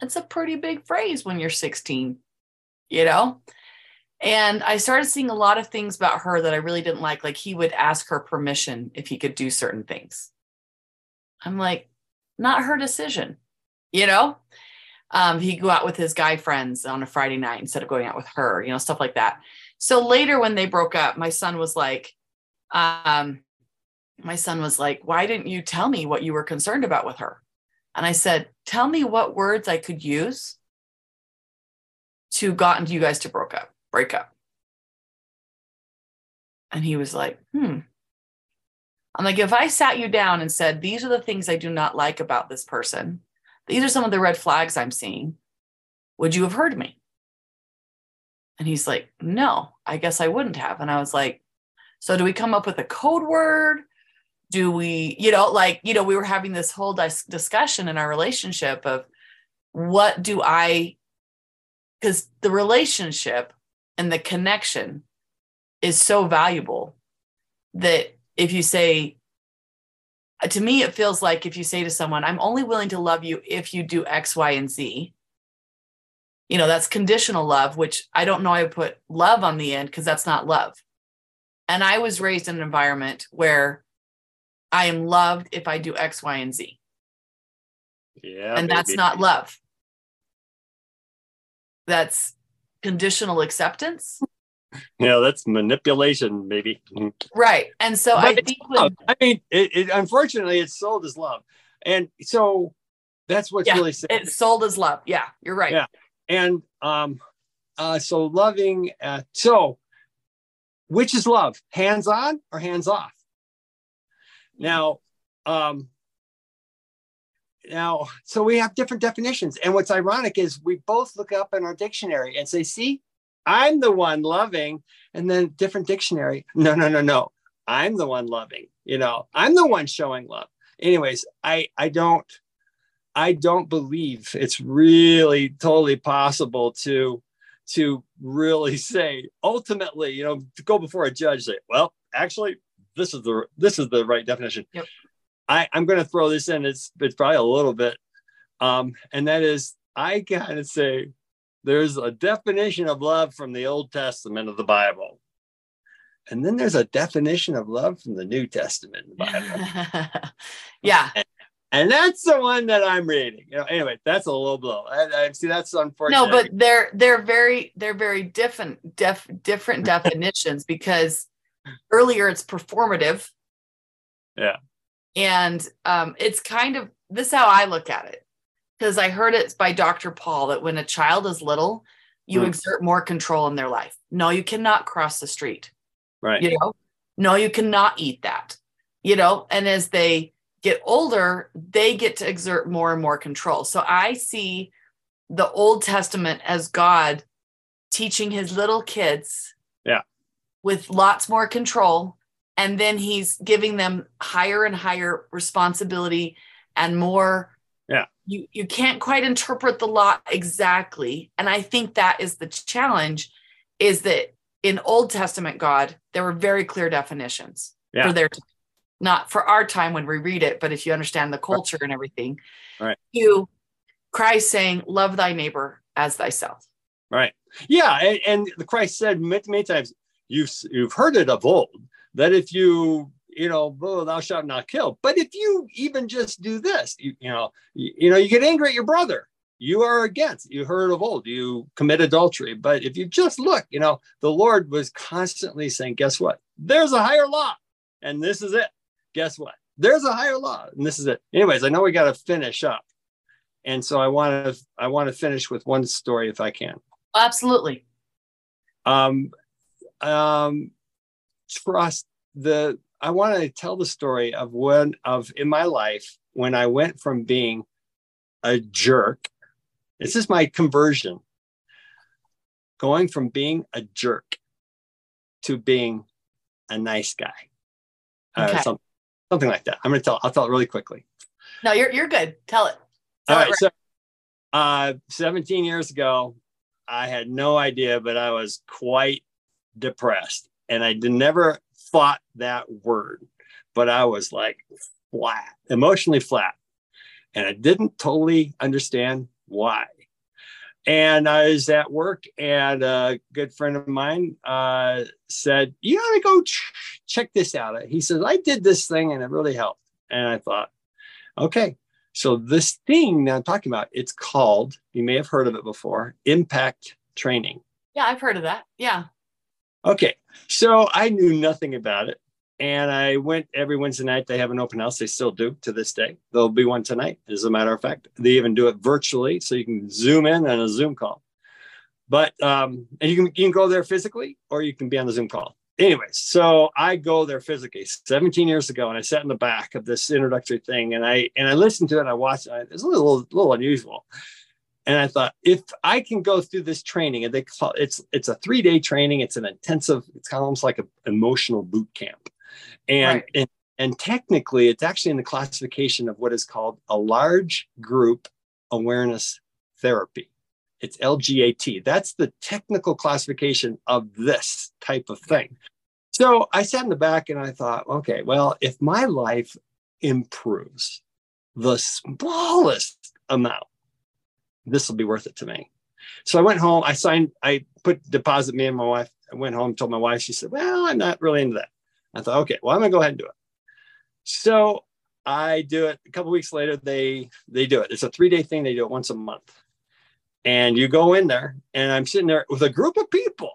that's a pretty big phrase when you're 16, you know? And I started seeing a lot of things about her that I really didn't like. Like he would ask her permission if he could do certain things. I'm like, not her decision, you know? Um, he'd go out with his guy friends on a Friday night instead of going out with her, you know, stuff like that. So later when they broke up, my son was like, um, my son was like, why didn't you tell me what you were concerned about with her? And I said, tell me what words I could use to gotten you guys to broke up breakup. And he was like, hmm. I'm like, if I sat you down and said, these are the things I do not like about this person, these are some of the red flags I'm seeing, would you have heard me? And he's like, no, I guess I wouldn't have. And I was like, so do we come up with a code word? Do we, you know, like, you know, we were having this whole dis- discussion in our relationship of what do I, because the relationship and the connection is so valuable that if you say to me it feels like if you say to someone i'm only willing to love you if you do x y and z you know that's conditional love which i don't know i put love on the end because that's not love. And i was raised in an environment where i am loved if i do x y and z. Yeah and that's not love. That's conditional acceptance. Yeah, that's manipulation, maybe. Right, and so but I think. When, I mean, it, it, unfortunately, it's sold as love, and so that's what's yeah, really sad. It's sold as love. Yeah, you're right. Yeah, and um, uh, so loving. Uh, so, which is love? Hands on or hands off? Now, um, now, so we have different definitions. And what's ironic is we both look up in our dictionary and say, see, I'm the one loving. And then different dictionary. No, no, no, no. I'm the one loving. You know, I'm the one showing love. Anyways, I I don't I don't believe it's really totally possible to to really say ultimately, you know, to go before a judge, say, well, actually, this is the this is the right definition. Yep. I, I'm going to throw this in. It's it's probably a little bit, um, and that is I gotta say, there's a definition of love from the Old Testament of the Bible, and then there's a definition of love from the New Testament in the Bible. yeah. And, and, that's the one that I'm reading. You know, anyway, that's a low blow. I, I see that's unfortunate. No, but they're they're very they're very different def, different definitions because earlier it's performative. Yeah. And um, it's kind of this is how I look at it because I heard it by Dr. Paul that when a child is little, you mm. exert more control in their life. No, you cannot cross the street. Right. You know, no, you cannot eat that. You know, and as they get older, they get to exert more and more control. So I see the Old Testament as God teaching his little kids. Yeah. With lots more control and then he's giving them higher and higher responsibility and more yeah. You you can't quite interpret the law exactly. And i think that is the challenge is that in old testament god there were very clear definitions yeah. for their time not for our time when we read it but if you understand the culture and everything. Right. You christ saying love thy neighbor as thyself. Right. Yeah and, and the christ said many, many times you've you've heard it of old that if you you know thou shalt not kill. But if you even just do this you, you know you, you know you get angry at your brother. You are against you heard of old you commit adultery. But if you just look you know the lord was constantly saying guess what? There's a higher law and this is it. Guess what? There's a higher law and this is it. Anyways i know we got to finish up. And so i want to i want to finish with one story if i can. Absolutely. Um um trust the I want to tell the story of when of in my life when I went from being a jerk. This is my conversion. Going from being a jerk to being a nice guy. Uh, okay. Uh, something, something like that. I'm going to tell. I'll tell it really quickly. No, you're you're good. Tell it. Tell All right. It right. So, uh, 17 years ago, I had no idea, but I was quite depressed, and I did never thought that word, but I was like flat, emotionally flat. And I didn't totally understand why. And I was at work, and a good friend of mine uh, said, You got to go ch- check this out. He says, I did this thing and it really helped. And I thought, Okay, so this thing that I'm talking about, it's called, you may have heard of it before, impact training. Yeah, I've heard of that. Yeah. Okay, so I knew nothing about it. And I went every Wednesday night. They have an open house. They still do to this day. There'll be one tonight, as a matter of fact. They even do it virtually, so you can zoom in on a Zoom call. But um, and you can you can go there physically, or you can be on the Zoom call. Anyways, so I go there physically 17 years ago, and I sat in the back of this introductory thing, and I and I listened to it. And I watched it. It's a little little unusual and I thought if I can go through this training, and they call it's it's a three day training. It's an intensive. It's almost like an emotional boot camp, and, right. and and technically, it's actually in the classification of what is called a large group awareness therapy. It's LGAT. That's the technical classification of this type of thing. So I sat in the back and I thought, okay, well, if my life improves the smallest amount this will be worth it to me. So I went home. I signed. I put deposit me and my wife. I went home, told my wife. She said, "Well, I'm not really into that." I thought, okay, well, I'm gonna go ahead and do it. So I do it. A couple weeks later, they they do it. It's a three day thing. They do it once a month, and you go in there, and I'm sitting there with a group of people.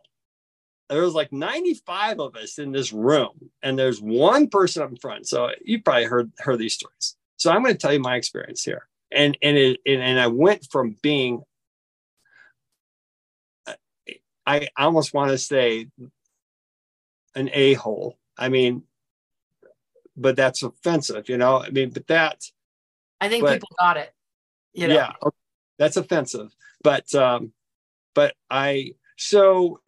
There was like 95 of us in this room, and there's one person up in front. So you probably heard heard these stories. So I'm going to tell you my experience here and and it and, and I went from being I almost want to say an a-hole. I mean, but that's offensive, you know. I mean, but that I think but, people got it. You know? Yeah, that's offensive. But um, but I so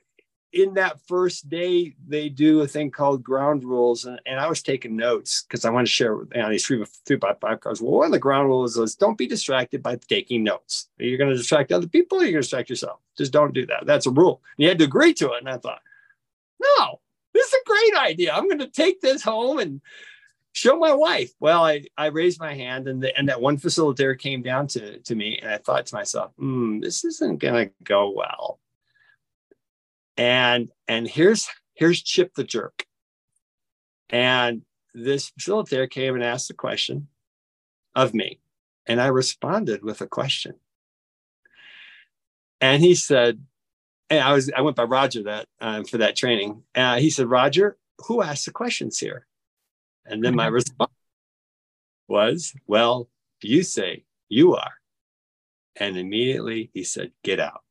in that first day, they do a thing called ground rules, and, and I was taking notes because I want to share with you know, these three, three by five cars. Well, one of the ground rules is don't be distracted by taking notes. You're going to distract other people, you're going to distract yourself. Just don't do that. That's a rule. And you had to agree to it. And I thought, no, this is a great idea. I'm going to take this home and show my wife. Well, I, I raised my hand and, the, and that one facilitator came down to, to me and I thought to myself, hmm, this isn't going to go well. And, and here's, here's Chip the jerk. And this facilitator came and asked a question of me. And I responded with a question. And he said, and I was I went by Roger that um, for that training. Uh, he said, Roger, who asked the questions here? And then my mm-hmm. response was, Well, you say you are. And immediately he said, Get out.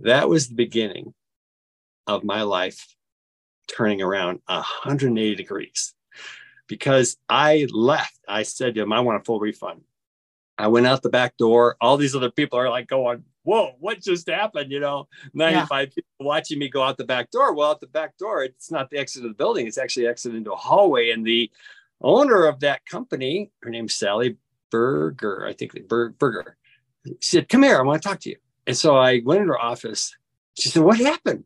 That was the beginning of my life turning around 180 degrees because I left. I said to him, I want a full refund. I went out the back door. All these other people are like going, whoa, what just happened? You know, 95 yeah. people watching me go out the back door. Well, out the back door, it's not the exit of the building, it's actually exit into a hallway. And the owner of that company, her name's Sally Berger, I think Berger, she said, Come here, I want to talk to you. And so I went into her office. She said, What happened?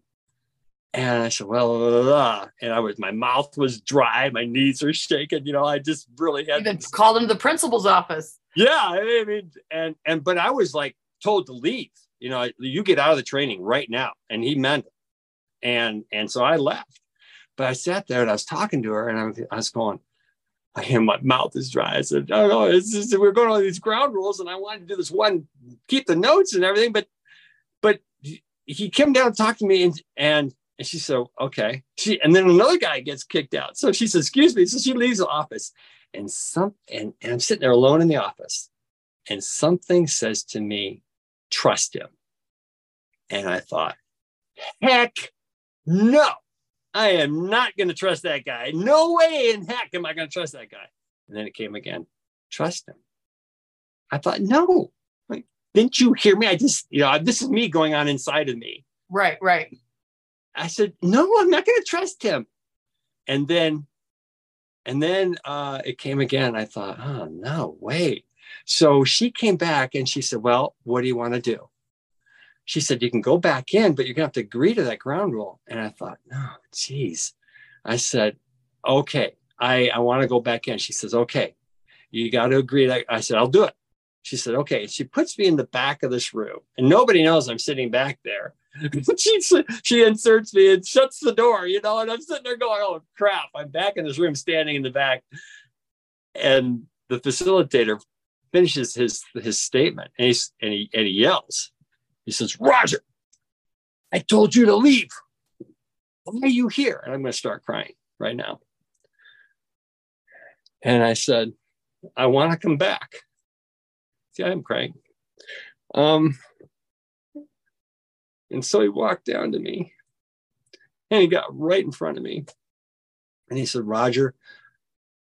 And I said, well, blah, blah, blah. and I was, my mouth was dry, my knees were shaking. You know, I just really had. Even called him the principal's office. Yeah, I mean, and and but I was like told to leave. You know, you get out of the training right now. And he meant it. And and so I left. But I sat there and I was talking to her and I was, I was going, I hear my mouth is dry. I said, Oh no, just, we're going on these ground rules, and I wanted to do this one, keep the notes and everything, but but he came down and talked to me and and and she said, okay. She and then another guy gets kicked out. So she says, excuse me. So she leaves the office. And some and, and I'm sitting there alone in the office. And something says to me, trust him. And I thought, heck no, I am not going to trust that guy. No way in heck am I going to trust that guy. And then it came again, trust him. I thought, no, like, didn't you hear me? I just, you know, this is me going on inside of me. Right, right. I said, no, I'm not going to trust him. And then, and then uh, it came again. I thought, oh, no, wait. So she came back and she said, Well, what do you want to do? She said, You can go back in, but you're going to have to agree to that ground rule. And I thought, No, geez. I said, Okay, I, I want to go back in. She says, Okay, you got to agree. That. I said, I'll do it. She said, Okay. She puts me in the back of this room, and nobody knows I'm sitting back there. she, she inserts me and shuts the door, you know, and I'm sitting there going, Oh crap, I'm back in this room, standing in the back. And the facilitator finishes his his statement and, he's, and he and he yells. He says, "Roger, I told you to leave. Why are you here?" And I'm going to start crying right now. And I said, "I want to come back." See, I'm crying. Um, and so he walked down to me, and he got right in front of me, and he said, "Roger,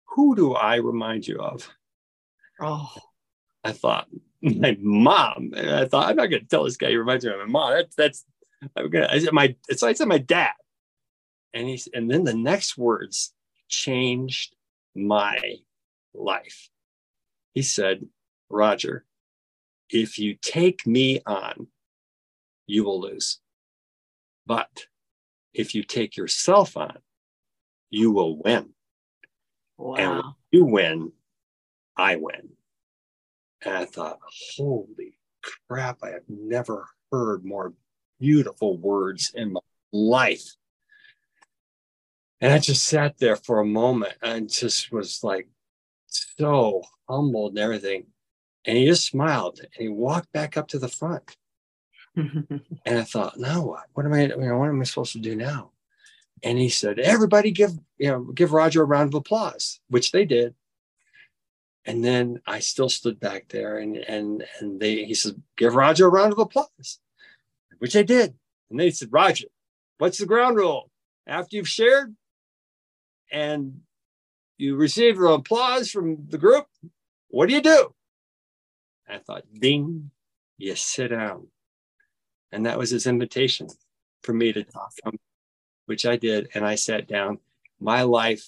who do I remind you of?" Oh, I thought my mom. And I thought I'm not going to tell this guy he reminds me of my mom. That's that's I'm gonna. I said my. So I said my dad, and he's and then the next words changed my life. He said, Roger, if you take me on, you will lose. But if you take yourself on, you will win. Wow. And when you win, I win. And I thought, holy crap, I have never heard more beautiful words in my life. And I just sat there for a moment and just was like so humbled and everything. And he just smiled and he walked back up to the front. and I thought, now what? What am I, you know, what am I supposed to do now? And he said, everybody give, you know, give Roger a round of applause, which they did. And then I still stood back there and and and they he said, give Roger a round of applause, which I did. And they said, Roger, what's the ground rule? After you've shared and you receive your applause from the group, what do you do? I thought, ding, you sit down. And that was his invitation. for me to come, which I did. And I sat down. My life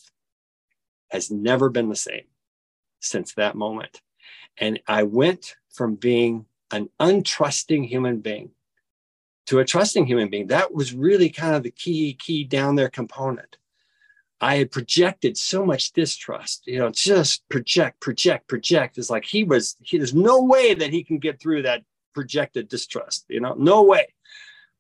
has never been the same since that moment. And I went from being an untrusting human being to a trusting human being. That was really kind of the key, key down there component. I had projected so much distrust, you know, just project, project, project. It's like he was, he, there's no way that he can get through that projected distrust, you know, no way.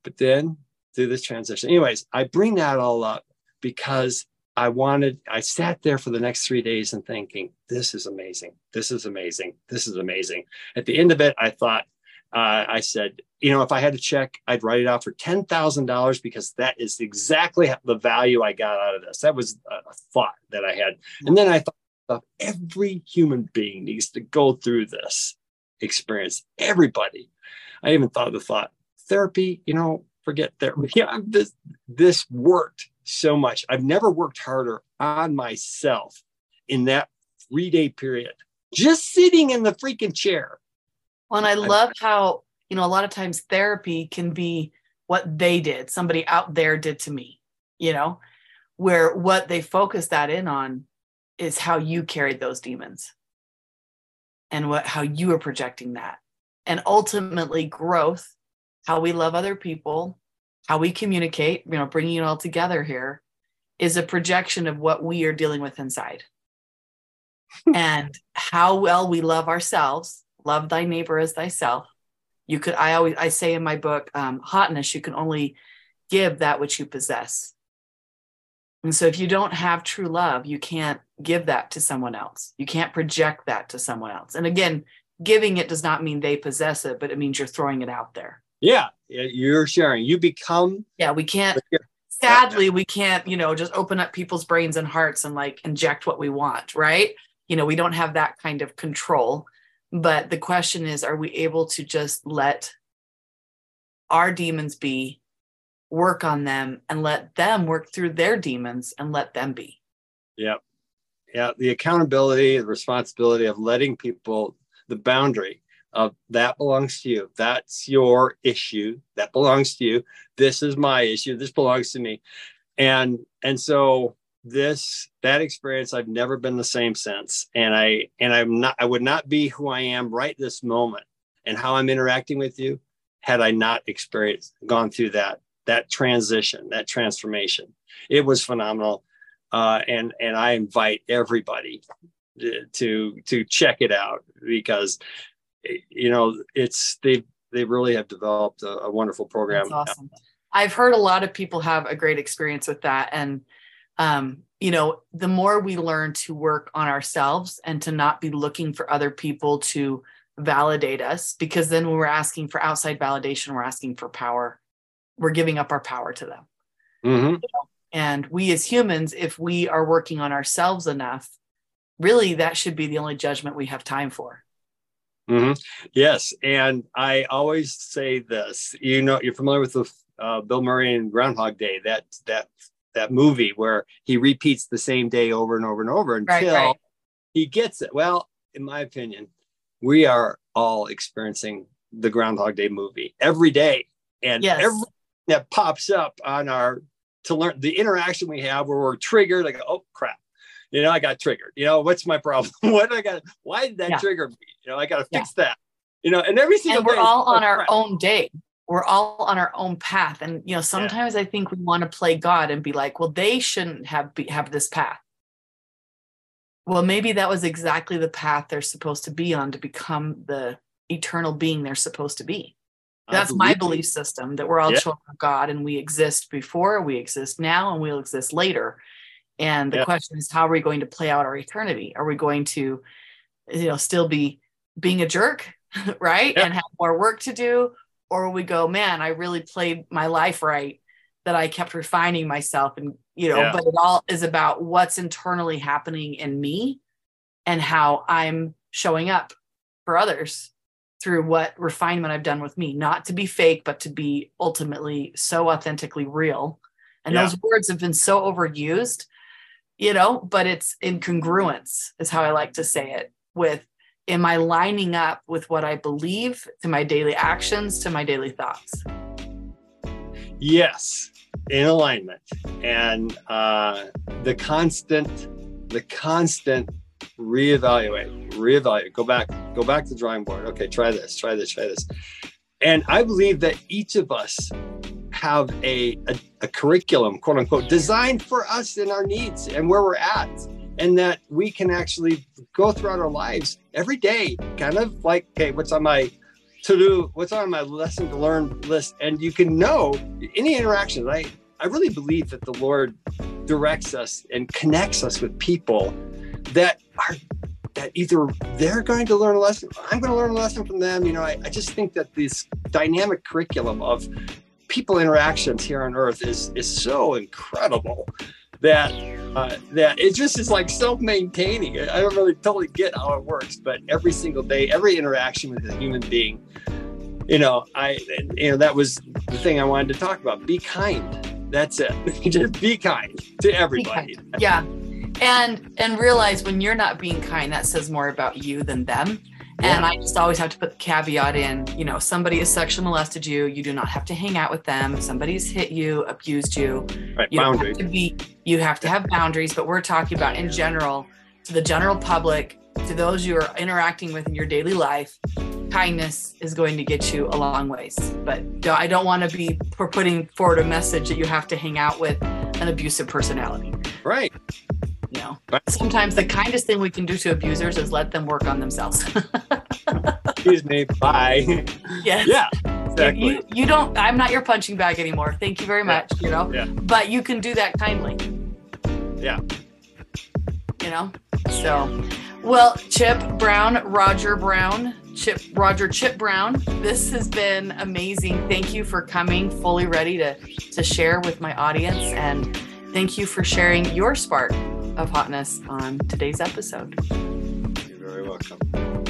But then through this transition, anyways, I bring that all up because I wanted, I sat there for the next three days and thinking, this is amazing. This is amazing. This is amazing. At the end of it, I thought, uh, I said, you know, if I had to check, I'd write it out for $10,000 because that is exactly the value I got out of this. That was a thought that I had. And then I thought, every human being needs to go through this experience. Everybody. I even thought of the thought, therapy, you know, forget therapy. Yeah, this, this worked so much. I've never worked harder on myself in that three day period, just sitting in the freaking chair. Well, and I love how, you know, a lot of times therapy can be what they did, somebody out there did to me, you know, where what they focus that in on is how you carried those demons and what how you are projecting that. And ultimately growth, how we love other people, how we communicate, you know, bringing it all together here is a projection of what we are dealing with inside. and how well we love ourselves, love thy neighbor as thyself. You could, I always, I say in my book, um, hotness, you can only give that which you possess. And so if you don't have true love, you can't give that to someone else. You can't project that to someone else. And again, giving it does not mean they possess it, but it means you're throwing it out there. Yeah, you're sharing. You become. Yeah, we can't. Sadly, we can't, you know, just open up people's brains and hearts and like inject what we want, right? You know, we don't have that kind of control. But the question is, are we able to just let our demons be, work on them, and let them work through their demons and let them be? Yep. Yeah. The accountability, the responsibility of letting people, the boundary of that belongs to you. That's your issue. That belongs to you. This is my issue. This belongs to me. And and so this that experience I've never been the same since. And I and I'm not I would not be who I am right this moment and how I'm interacting with you had I not experienced gone through that that transition, that transformation. It was phenomenal. Uh, and and I invite everybody to to check it out because you know, it's they they really have developed a, a wonderful program. That's awesome. I've heard a lot of people have a great experience with that, and um, you know, the more we learn to work on ourselves and to not be looking for other people to validate us, because then when we're asking for outside validation, we're asking for power. We're giving up our power to them. Mm-hmm. And we as humans, if we are working on ourselves enough, really that should be the only judgment we have time for. Mm-hmm. Yes, and I always say this. You know, you're familiar with the uh, Bill Murray and Groundhog Day. That that that movie where he repeats the same day over and over and over until right, right. he gets it. Well, in my opinion, we are all experiencing the Groundhog Day movie every day, and yes. every that pops up on our to learn the interaction we have where we're triggered. Like, oh crap, you know, I got triggered. You know, what's my problem? what I got? Why did that yeah. trigger me? You know, I got to fix yeah. that. You know, and every single and we're all on our own day. We're all on our own path, and you know, sometimes yeah. I think we want to play God and be like, well, they shouldn't have be, have this path. Well, maybe that was exactly the path they're supposed to be on to become the eternal being they're supposed to be. That's my belief system that we're all children of God and we exist before, we exist now, and we'll exist later. And the yeah. question is, how are we going to play out our eternity? Are we going to, you know, still be being a jerk, right? Yeah. And have more work to do? Or we go, man, I really played my life right, that I kept refining myself and, you know, yeah. but it all is about what's internally happening in me and how I'm showing up for others through what refinement I've done with me, not to be fake, but to be ultimately so authentically real. And yeah. those words have been so overused you know, but it's incongruence, is how I like to say it. With am I lining up with what I believe to my daily actions, to my daily thoughts? Yes, in alignment, and uh, the constant, the constant reevaluate, reevaluate, go back, go back to drawing board. Okay, try this, try this, try this. And I believe that each of us have a, a, a curriculum, quote unquote, designed for us and our needs and where we're at. And that we can actually go throughout our lives every day, kind of like, okay, what's on my to do, what's on my lesson to learn list. And you can know any interaction, I, I really believe that the Lord directs us and connects us with people that are that either they're going to learn a lesson, I'm going to learn a lesson from them. You know, I, I just think that this dynamic curriculum of people interactions here on earth is is so incredible that uh, that it just is like self-maintaining. I don't really totally get how it works, but every single day, every interaction with a human being, you know, I you know that was the thing I wanted to talk about. Be kind. That's it. just be kind to everybody. Kind. Yeah and and realize when you're not being kind that says more about you than them yeah. and i just always have to put the caveat in you know somebody has sexually molested you you do not have to hang out with them somebody's hit you abused you right. you have to be you have to have boundaries but we're talking about in general to the general public to those you are interacting with in your daily life kindness is going to get you a long ways but i don't want to be putting forward a message that you have to hang out with an abusive personality right you know sometimes the kindest thing we can do to abusers is let them work on themselves. Excuse me. Bye. Yes. yeah exactly. you, you don't i'm not your punching bag anymore. Thank you very much yeah. you know. Yeah. but you can do that kindly. Yeah. You know? So well Chip Browne Roger Browne chip roger Chip Browne this has been amazing. Thank you for coming fully ready to to share with my audience and thank you for sharing your spark of hotness on today's episode. You're very welcome.